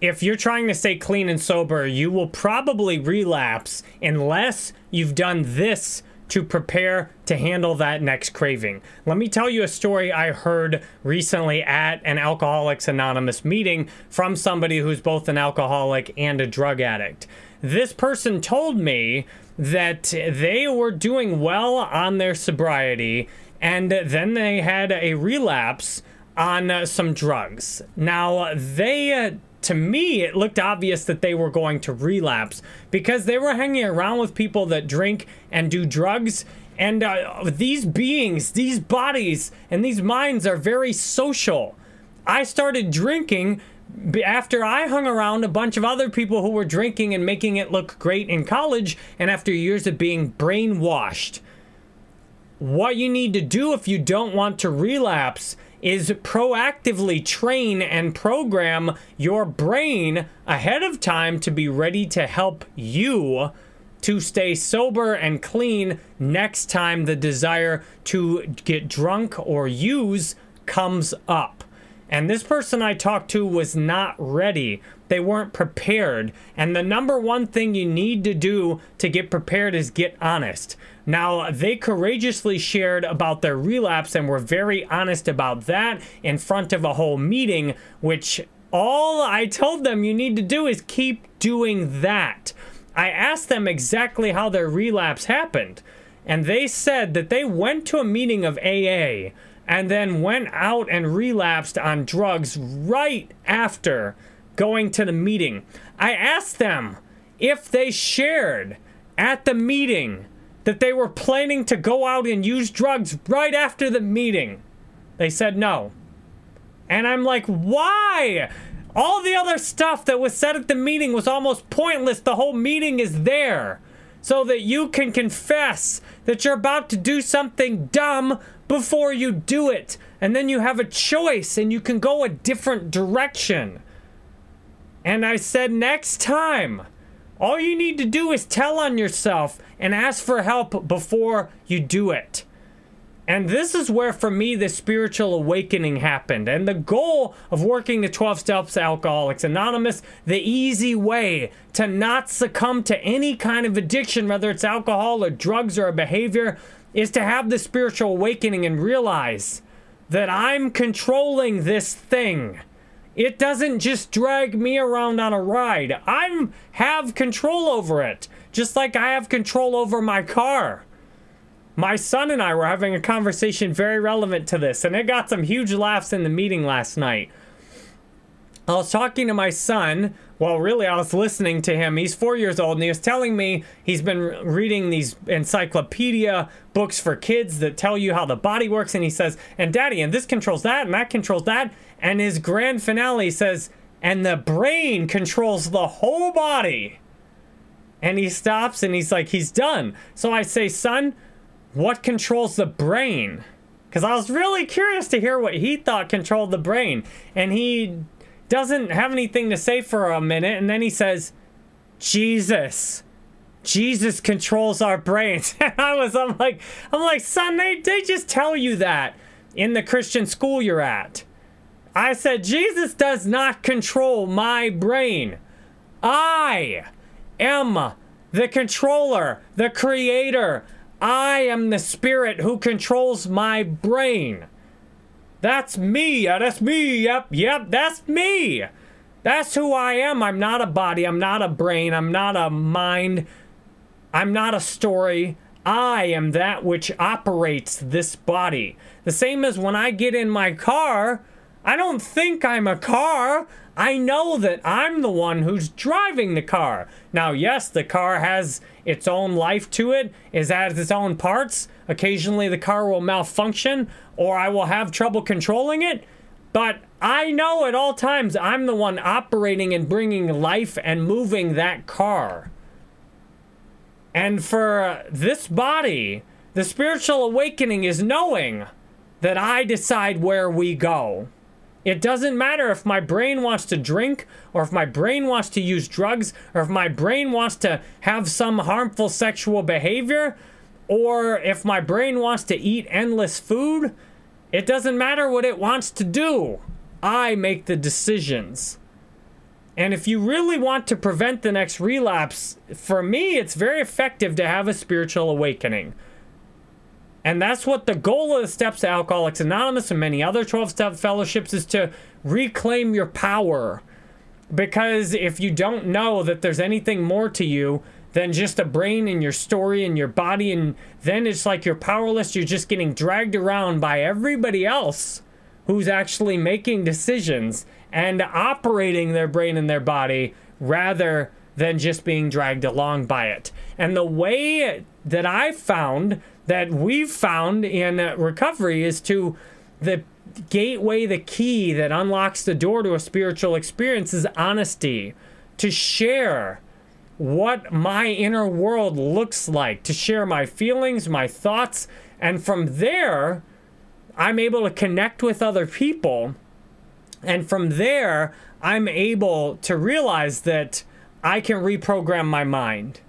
if you're trying to stay clean and sober, you will probably relapse unless you've done this to prepare to handle that next craving. Let me tell you a story I heard recently at an Alcoholics Anonymous meeting from somebody who's both an alcoholic and a drug addict. This person told me that they were doing well on their sobriety and then they had a relapse on some drugs. Now, they to me, it looked obvious that they were going to relapse because they were hanging around with people that drink and do drugs. And uh, these beings, these bodies, and these minds are very social. I started drinking after I hung around a bunch of other people who were drinking and making it look great in college, and after years of being brainwashed. What you need to do if you don't want to relapse is proactively train and program your brain ahead of time to be ready to help you to stay sober and clean next time the desire to get drunk or use comes up. And this person I talked to was not ready. They weren't prepared. And the number one thing you need to do to get prepared is get honest. Now, they courageously shared about their relapse and were very honest about that in front of a whole meeting, which all I told them you need to do is keep doing that. I asked them exactly how their relapse happened, and they said that they went to a meeting of AA and then went out and relapsed on drugs right after going to the meeting. I asked them if they shared at the meeting that they were planning to go out and use drugs right after the meeting. They said no. And I'm like, why? All the other stuff that was said at the meeting was almost pointless. The whole meeting is there so that you can confess that you're about to do something dumb before you do it. And then you have a choice and you can go a different direction. And I said, next time, all you need to do is tell on yourself and ask for help before you do it. And this is where, for me, the spiritual awakening happened. And the goal of working the 12 Steps Alcoholics Anonymous, the easy way to not succumb to any kind of addiction, whether it's alcohol or drugs or a behavior, is to have the spiritual awakening and realize that I'm controlling this thing. It doesn't just drag me around on a ride. I have control over it, just like I have control over my car. My son and I were having a conversation very relevant to this, and it got some huge laughs in the meeting last night. I was talking to my son. Well, really, I was listening to him. He's four years old, and he was telling me he's been reading these encyclopedia books for kids that tell you how the body works. And he says, and daddy, and this controls that, and that controls that. And his grand finale says, and the brain controls the whole body. And he stops and he's like, he's done. So I say, son, what controls the brain? Because I was really curious to hear what he thought controlled the brain. And he doesn't have anything to say for a minute, and then he says, Jesus. Jesus controls our brains. And I was, I'm like, I'm like, son, they, they just tell you that in the Christian school you're at. I said, Jesus does not control my brain. I am the controller, the creator. I am the spirit who controls my brain. That's me. That's me. Yep, yep, that's me. That's who I am. I'm not a body. I'm not a brain. I'm not a mind. I'm not a story. I am that which operates this body. The same as when I get in my car, I don't think I'm a car. I know that I'm the one who's driving the car. Now, yes, the car has its own life to it, it has its own parts. Occasionally, the car will malfunction or I will have trouble controlling it. But I know at all times I'm the one operating and bringing life and moving that car. And for this body, the spiritual awakening is knowing that I decide where we go. It doesn't matter if my brain wants to drink, or if my brain wants to use drugs, or if my brain wants to have some harmful sexual behavior, or if my brain wants to eat endless food. It doesn't matter what it wants to do. I make the decisions. And if you really want to prevent the next relapse, for me, it's very effective to have a spiritual awakening. And that's what the goal of the Steps to Alcoholics Anonymous and many other 12 step fellowships is to reclaim your power. Because if you don't know that there's anything more to you than just a brain and your story and your body, and then it's like you're powerless, you're just getting dragged around by everybody else who's actually making decisions and operating their brain and their body rather than just being dragged along by it. And the way that I found that we've found in uh, recovery is to the gateway, the key that unlocks the door to a spiritual experience is honesty. To share what my inner world looks like, to share my feelings, my thoughts, and from there, I'm able to connect with other people and from there, I'm able to realize that I can reprogram my mind.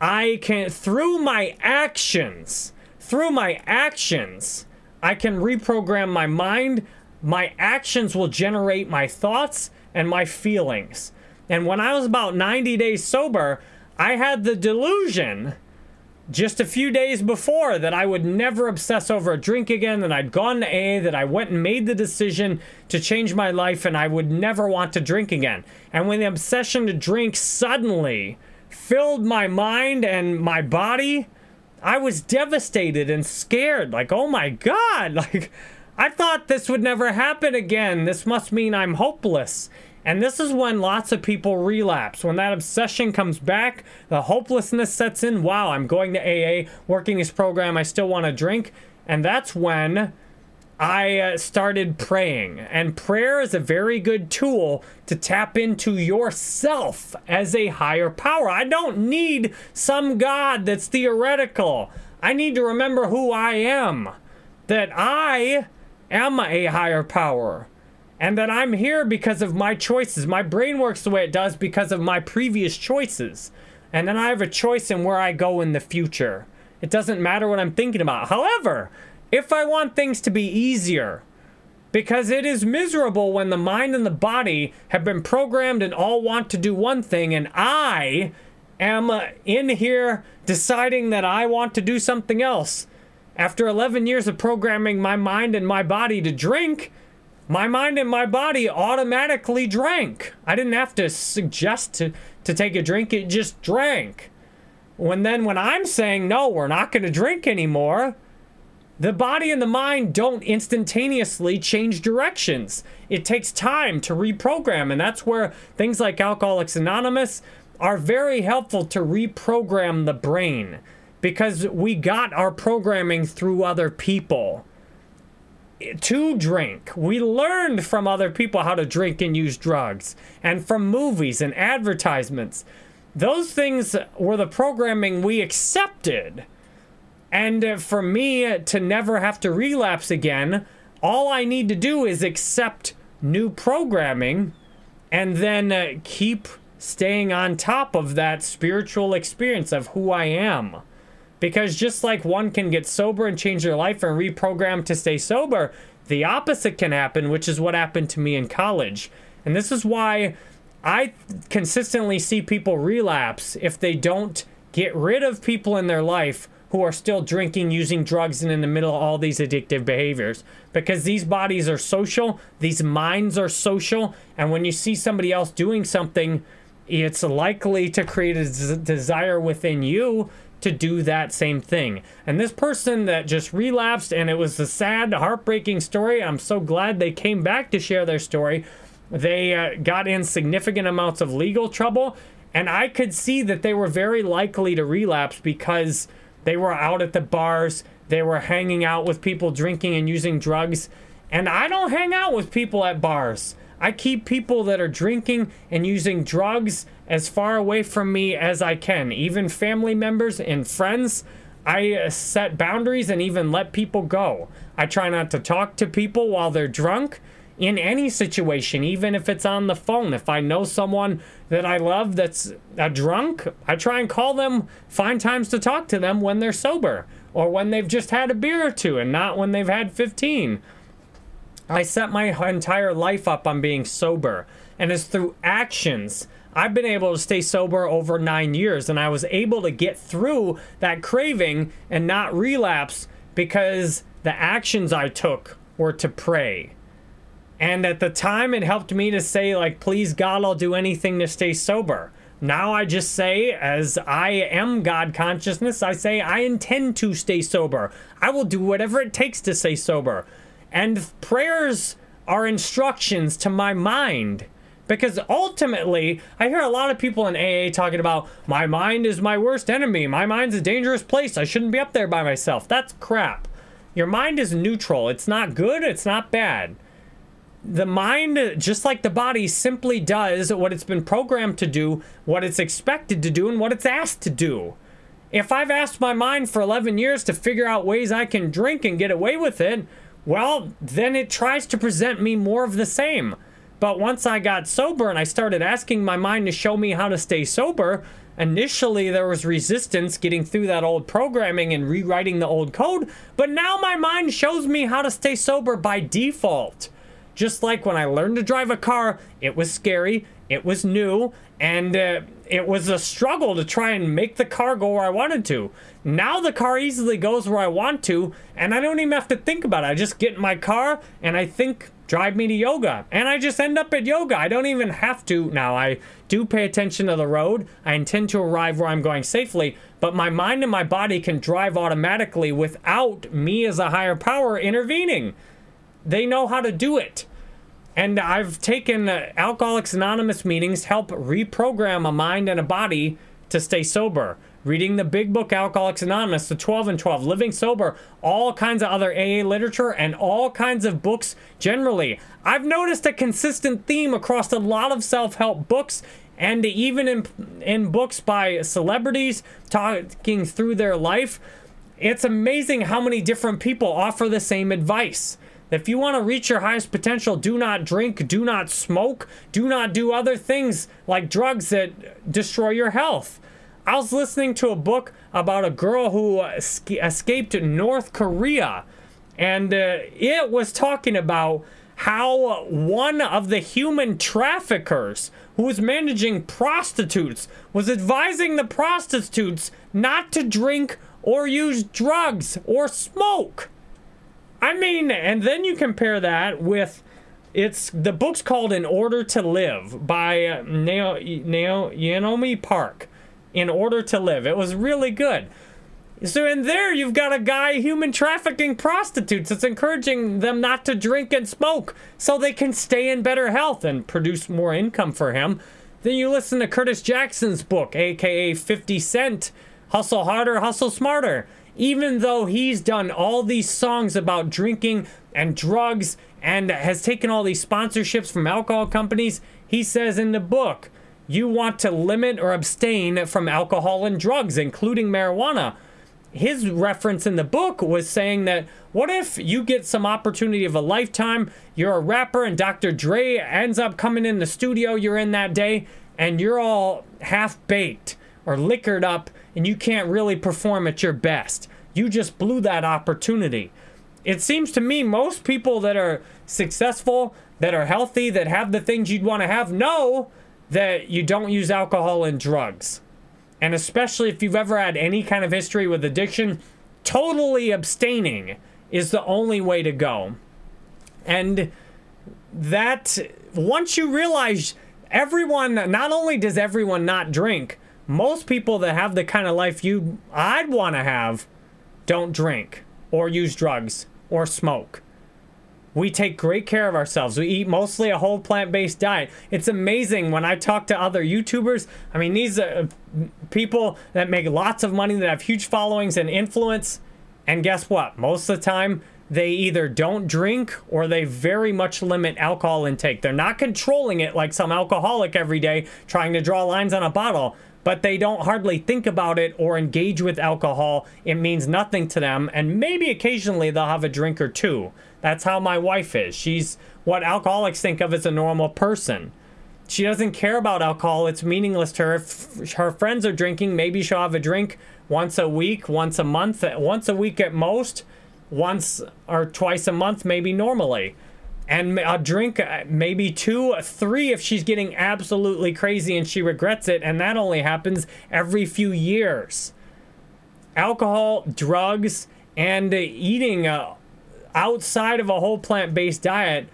I can, through my actions, through my actions, I can reprogram my mind. My actions will generate my thoughts and my feelings. And when I was about 90 days sober, I had the delusion just a few days before that I would never obsess over a drink again, that I'd gone to AA, that I went and made the decision to change my life, and I would never want to drink again. And when the obsession to drink suddenly filled my mind and my body, I was devastated and scared. Like, oh my God, like, I thought this would never happen again. This must mean I'm hopeless. And this is when lots of people relapse. When that obsession comes back, the hopelessness sets in. Wow, I'm going to AA, working this program, I still want to drink. And that's when I uh, started praying. And prayer is a very good tool to tap into yourself as a higher power. I don't need some God that's theoretical. I need to remember who I am. That I am a higher power and that I'm here because of my choices. My brain works the way it does because of my previous choices. And then I have a choice in where I go in the future. It doesn't matter what I'm thinking about. However, if I want things to be easier, because it is miserable when the mind and the body have been programmed and all want to do one thing, and I am uh, in here deciding that I want to do something else. After 11 years of programming my mind and my body to drink, my mind and my body automatically drank. I didn't have to suggest to, to take a drink, it just drank. When then, when I'm saying, no, we're not going to drink anymore, the body and the mind don't instantaneously change directions. It takes time to reprogram, and that's where things like Alcoholics Anonymous are very helpful to reprogram the brain because we got our programming through other people to drink. We learned from other people how to drink and use drugs, and from movies and advertisements. Those things were the programming we accepted. And uh, for me to never have to relapse again, all I need to do is accept new programming and then uh, keep staying on top of that spiritual experience of who I am. Because just like one can get sober and change their life and reprogram to stay sober, the opposite can happen, which is what happened to me in college. And this is why I consistently see people relapse if they don't get rid of people in their life who are still drinking, using drugs, and in the middle of all these addictive behaviors. Because these bodies are social, these minds are social, and when you see somebody else doing something, it's likely to create a z- desire within you to do that same thing. And this person that just relapsed, and it was a sad, heartbreaking story. I'm so glad they came back to share their story. They uh, got in significant amounts of legal trouble, and I could see that they were very likely to relapse because they were out at the bars, they were hanging out with people drinking and using drugs. And I don't hang out with people at bars. I keep people that are drinking and using drugs as far away from me as I can. Even family members and friends, I uh, set boundaries and even let people go. I try not to talk to people while they're drunk in any situation, even if it's on the phone. If I know someone that I love that's a drunk, I try and call them, find times to talk to them when they're sober or when they've just had a beer or two and not when they've had 15. I set my entire life up on being sober and it's through actions. I've been able to stay sober over nine years, and I was able to get through that craving and not relapse because the actions I took were to pray. And at the time, it helped me to say, like, please, God, I'll do anything to stay sober. Now I just say, as I am God consciousness, I say, I intend to stay sober. I will do whatever it takes to stay sober. And prayers are instructions to my mind. Because ultimately, I hear a lot of people in AA talking about, my mind is my worst enemy. My mind's a dangerous place. I shouldn't be up there by myself. That's crap. Your mind is neutral. It's not good, it's not bad the mind, just like the body, simply does what it's been programmed to do, what it's expected to do, and what it's asked to do. If I've asked my mind for 11 years to figure out ways I can drink and get away with it, well, then it tries to present me more of the same. But once I got sober and I started asking my mind to show me how to stay sober, initially there was resistance getting through that old programming and rewriting the old code, but now my mind shows me how to stay sober by default. Just like when I learned to drive a car, it was scary, it was new, and uh, it was a struggle to try and make the car go where I wanted to. Now the car easily goes where I want to, and I don't even have to think about it. I just get in my car and I think, drive me to yoga. And I just end up at yoga. I don't even have to. Now, I do pay attention to the road. I intend to arrive where I'm going safely, but my mind and my body can drive automatically without me as a higher power intervening. They know how to do it. And I've taken uh, Alcoholics Anonymous meetings help reprogram a mind and a body to stay sober. Reading the big book Alcoholics Anonymous, the 12 and 12, Living Sober, all kinds of other AA literature, and all kinds of books generally. I've noticed a consistent theme across a lot of self help books and even in, in books by celebrities talking through their life. It's amazing how many different people offer the same advice. If you want to reach your highest potential, do not drink, do not smoke, do not do other things like drugs that destroy your health. I was listening to a book about a girl who escaped North Korea, and uh, it was talking about how one of the human traffickers who was managing prostitutes was advising the prostitutes not to drink or use drugs or smoke. I mean, and then you compare that with it's the book's called In Order to Live by uh, Neo, Neo, Yeonmi Park. In Order to Live. It was really good. So in there, you've got a guy human trafficking prostitutes. It's encouraging them not to drink and smoke so they can stay in better health and produce more income for him. Then you listen to Curtis Jackson's book, aka 50 Cent, Hustle Harder, Hustle Smarter even though he's done all these songs about drinking and drugs and has taken all these sponsorships from alcohol companies, he says in the book, you want to limit or abstain from alcohol and drugs, including marijuana. His reference in the book was saying that what if you get some opportunity of a lifetime? You're a rapper, and Dr. Dre ends up coming in the studio you're in that day, and you're all half baked or liquored up and you can't really perform at your best. You just blew that opportunity. It seems to me most people that are successful, that are healthy, that have the things you'd want to have know that you don't use alcohol and drugs. And especially if you've ever had any kind of history with addiction, totally abstaining is the only way to go. And that once you realize everyone, not only does everyone not drink, most people that have the kind of life you I'd want to have don't drink or use drugs or smoke. We take great care of ourselves. We eat mostly a whole plant based diet. It's amazing when I talk to other YouTubers. I mean, these are uh, people that make lots of money, that have huge followings and influence. And guess what? Most of the time, they either don't drink or they very much limit alcohol intake. They're not controlling it like some alcoholic every day trying to draw lines on a bottle but they don't hardly think about it or engage with alcohol. It means nothing to them, and maybe occasionally they'll have a drink or two. That's how my wife is. She's what alcoholics think of as a normal person. She doesn't care about alcohol. It's meaningless to her. If her friends are drinking, maybe she'll have a drink once a week, once a month, once a week at most, once or twice a month, maybe normally. And I'll drink uh, maybe two, three if she's getting absolutely crazy and she regrets it, and that only happens every few years. Alcohol, drugs, and eating uh, outside of a whole plant based diet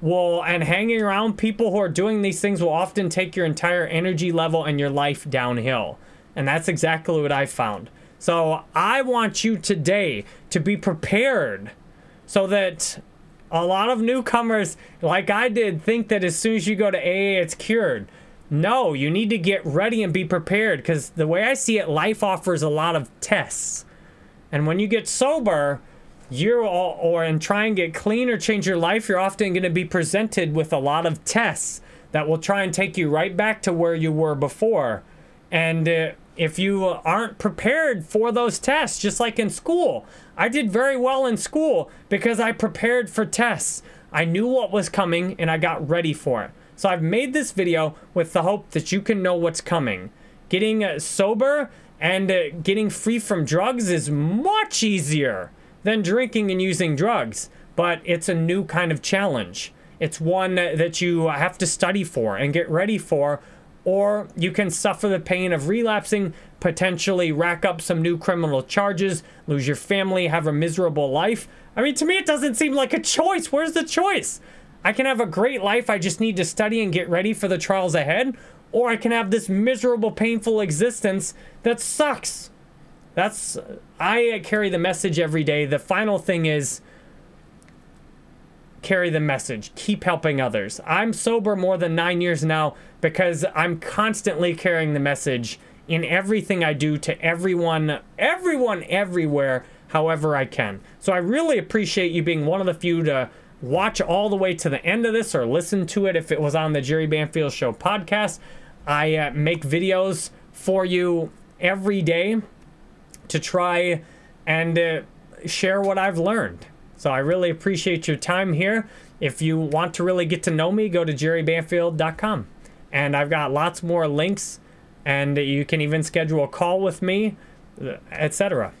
will, and hanging around people who are doing these things will often take your entire energy level and your life downhill. And that's exactly what I found. So I want you today to be prepared so that a lot of newcomers, like I did, think that as soon as you go to AA, it's cured. No, you need to get ready and be prepared because the way I see it, life offers a lot of tests. And when you get sober, you're all, or and try and get clean or change your life, you're often going to be presented with a lot of tests that will try and take you right back to where you were before. And uh, if you aren't prepared for those tests, just like in school, I did very well in school because I prepared for tests. I knew what was coming and I got ready for it. So I've made this video with the hope that you can know what's coming. Getting uh, sober and uh, getting free from drugs is much easier than drinking and using drugs, but it's a new kind of challenge. It's one that you have to study for and get ready for or you can suffer the pain of relapsing, potentially rack up some new criminal charges, lose your family, have a miserable life. I mean, to me, it doesn't seem like a choice. Where's the choice? I can have a great life, I just need to study and get ready for the trials ahead, or I can have this miserable, painful existence that sucks. That's, I carry the message every day. The final thing is, carry the message. Keep helping others. I'm sober more than nine years now because I'm constantly carrying the message in everything I do to everyone, everyone, everywhere, however I can. So I really appreciate you being one of the few to watch all the way to the end of this or listen to it if it was on the Jerry Banfield Show podcast. I uh, make videos for you every day to try and uh, share what I've learned. So I really appreciate your time here. If you want to really get to know me, go to jerrybanfield.com. And I've got lots more links, and you can even schedule a call with me, etc.